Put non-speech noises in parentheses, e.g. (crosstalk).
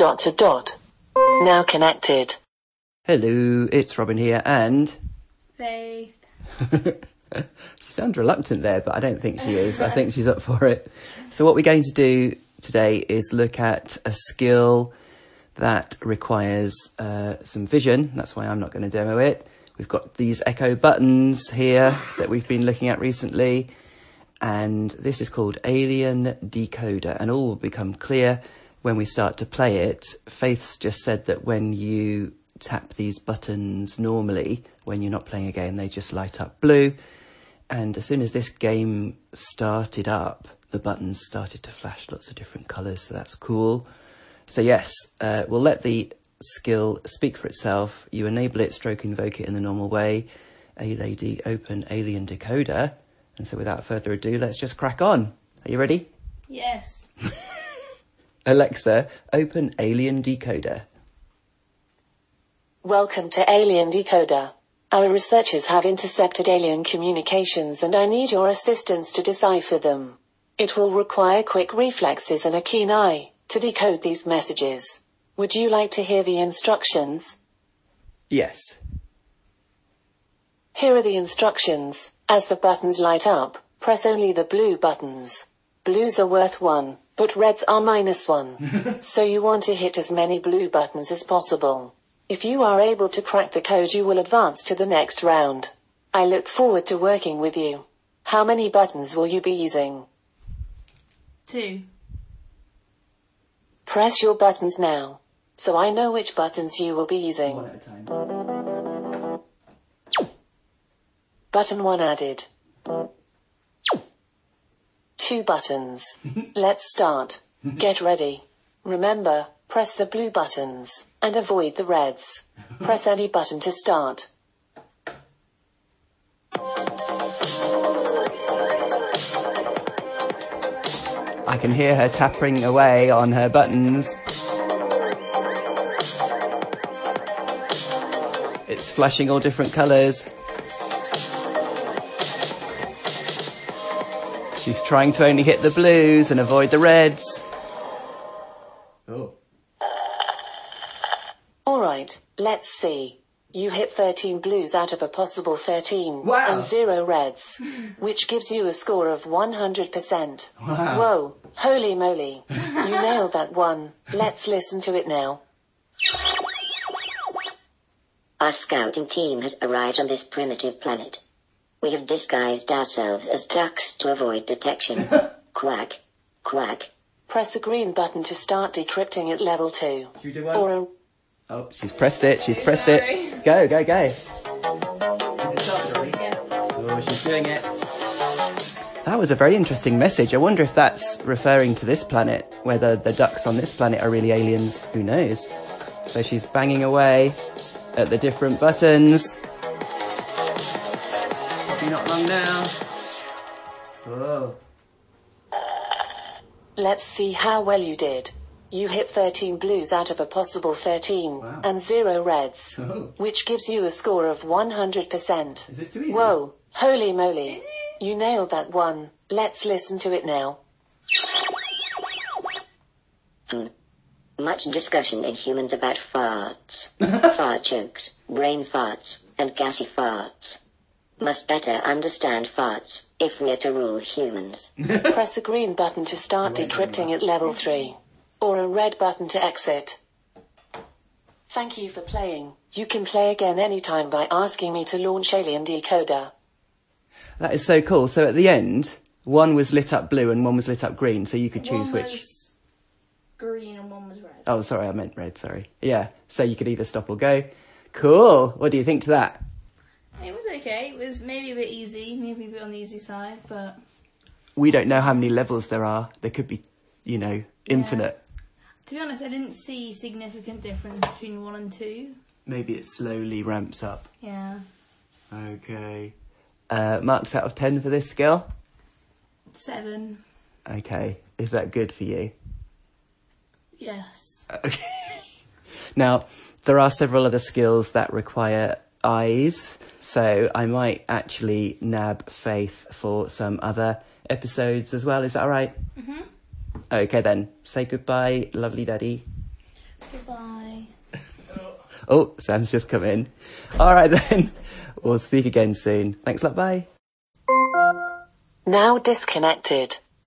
Dot to dot. Now connected. Hello, it's Robin here, and Faith. (laughs) she sounds reluctant there, but I don't think she is. I (laughs) think she's up for it. So, what we're going to do today is look at a skill that requires uh, some vision. That's why I'm not going to demo it. We've got these echo buttons here that we've been looking at recently, and this is called Alien Decoder, and all will become clear when we start to play it. Faith's just said that when you tap these buttons normally, when you're not playing a game, they just light up blue. And as soon as this game started up, the buttons started to flash lots of different colours, so that's cool. So, yes, uh, we'll let the skill speak for itself. You enable it, stroke invoke it in the normal way. A lady open alien decoder. And so, without further ado, let's just crack on. Are you ready? Yes. (laughs) Alexa, open alien decoder. Welcome to Alien Decoder. Our researchers have intercepted alien communications and I need your assistance to decipher them. It will require quick reflexes and a keen eye to decode these messages. Would you like to hear the instructions? Yes. Here are the instructions. As the buttons light up, press only the blue buttons. Blues are worth one, but reds are minus one. (laughs) so you want to hit as many blue buttons as possible. If you are able to crack the code, you will advance to the next round. I look forward to working with you. How many buttons will you be using? Two. Press your buttons now, so I know which buttons you will be using. One at a time. Button 1 added. Two buttons. Let's start. Get ready. Remember, press the blue buttons and avoid the reds. Press any button to start. I can hear her tapping away on her buttons. It's flashing all different colours. She's trying to only hit the blues and avoid the reds. Oh. Alright, let's see. You hit 13 blues out of a possible 13 Wow. and 0 reds, which gives you a score of 100%. Wow. Whoa, holy moly. You nailed that one. Let's listen to it now. Our scouting team has arrived on this primitive planet. We have disguised ourselves as ducks to avoid detection. (laughs) quack, quack. Press the green button to start decrypting at level 2. Should we do one? Or a Oh, she's pressed it, she's pressed Sorry. it. Go, go, go. Is it started already? Yeah. Oh, she's doing it. That was a very interesting message. I wonder if that's referring to this planet, whether the ducks on this planet are really aliens. Who knows? So she's banging away at the different buttons. Probably not long now. Whoa. Let's see how well you did. You hit 13 blues out of a possible 13 Wow. and 0 reds, (laughs) Oh. which gives you a score of 100%. Is this too easy? Whoa, holy moly. You nailed that one. Let's listen to it now. Hmm. Much discussion in humans about farts. (laughs) fart jokes, brain farts, and gassy farts. Must better understand farts if we're to rule humans. (laughs) Press the green button to start decrypting at level 3. Or a red button to exit. Thank you for playing. You can play again anytime by asking me to launch Alien Decoder. That is so cool. So at the end, one was lit up blue and one was lit up green, so you could choose one which. was green and one was red. Oh, sorry, I meant red, sorry. Yeah, so you could either stop or go. Cool. What do you think to that? It was okay. It was maybe a bit easy, maybe a bit on the easy side, but We don't know how many levels there are. There could be, you know, infinite. to be honest, I didn't see significant difference between one and two. Maybe it slowly ramps up. Yeah. Okay. Uh, marks out of 10 for this skill? Seven. Okay. Is that good for you? Yes. Okay. (laughs) now, there are several other skills that require eyes, so I might actually nab Faith for some other episodes as well. Is that all right? Mm-hmm. Okay, then. Say goodbye, lovely daddy. Goodbye. (laughs) Oh, Sam's just come in. All right (laughs) then. We'll speak again soon. Thanks a lot. Bye. Now disconnected.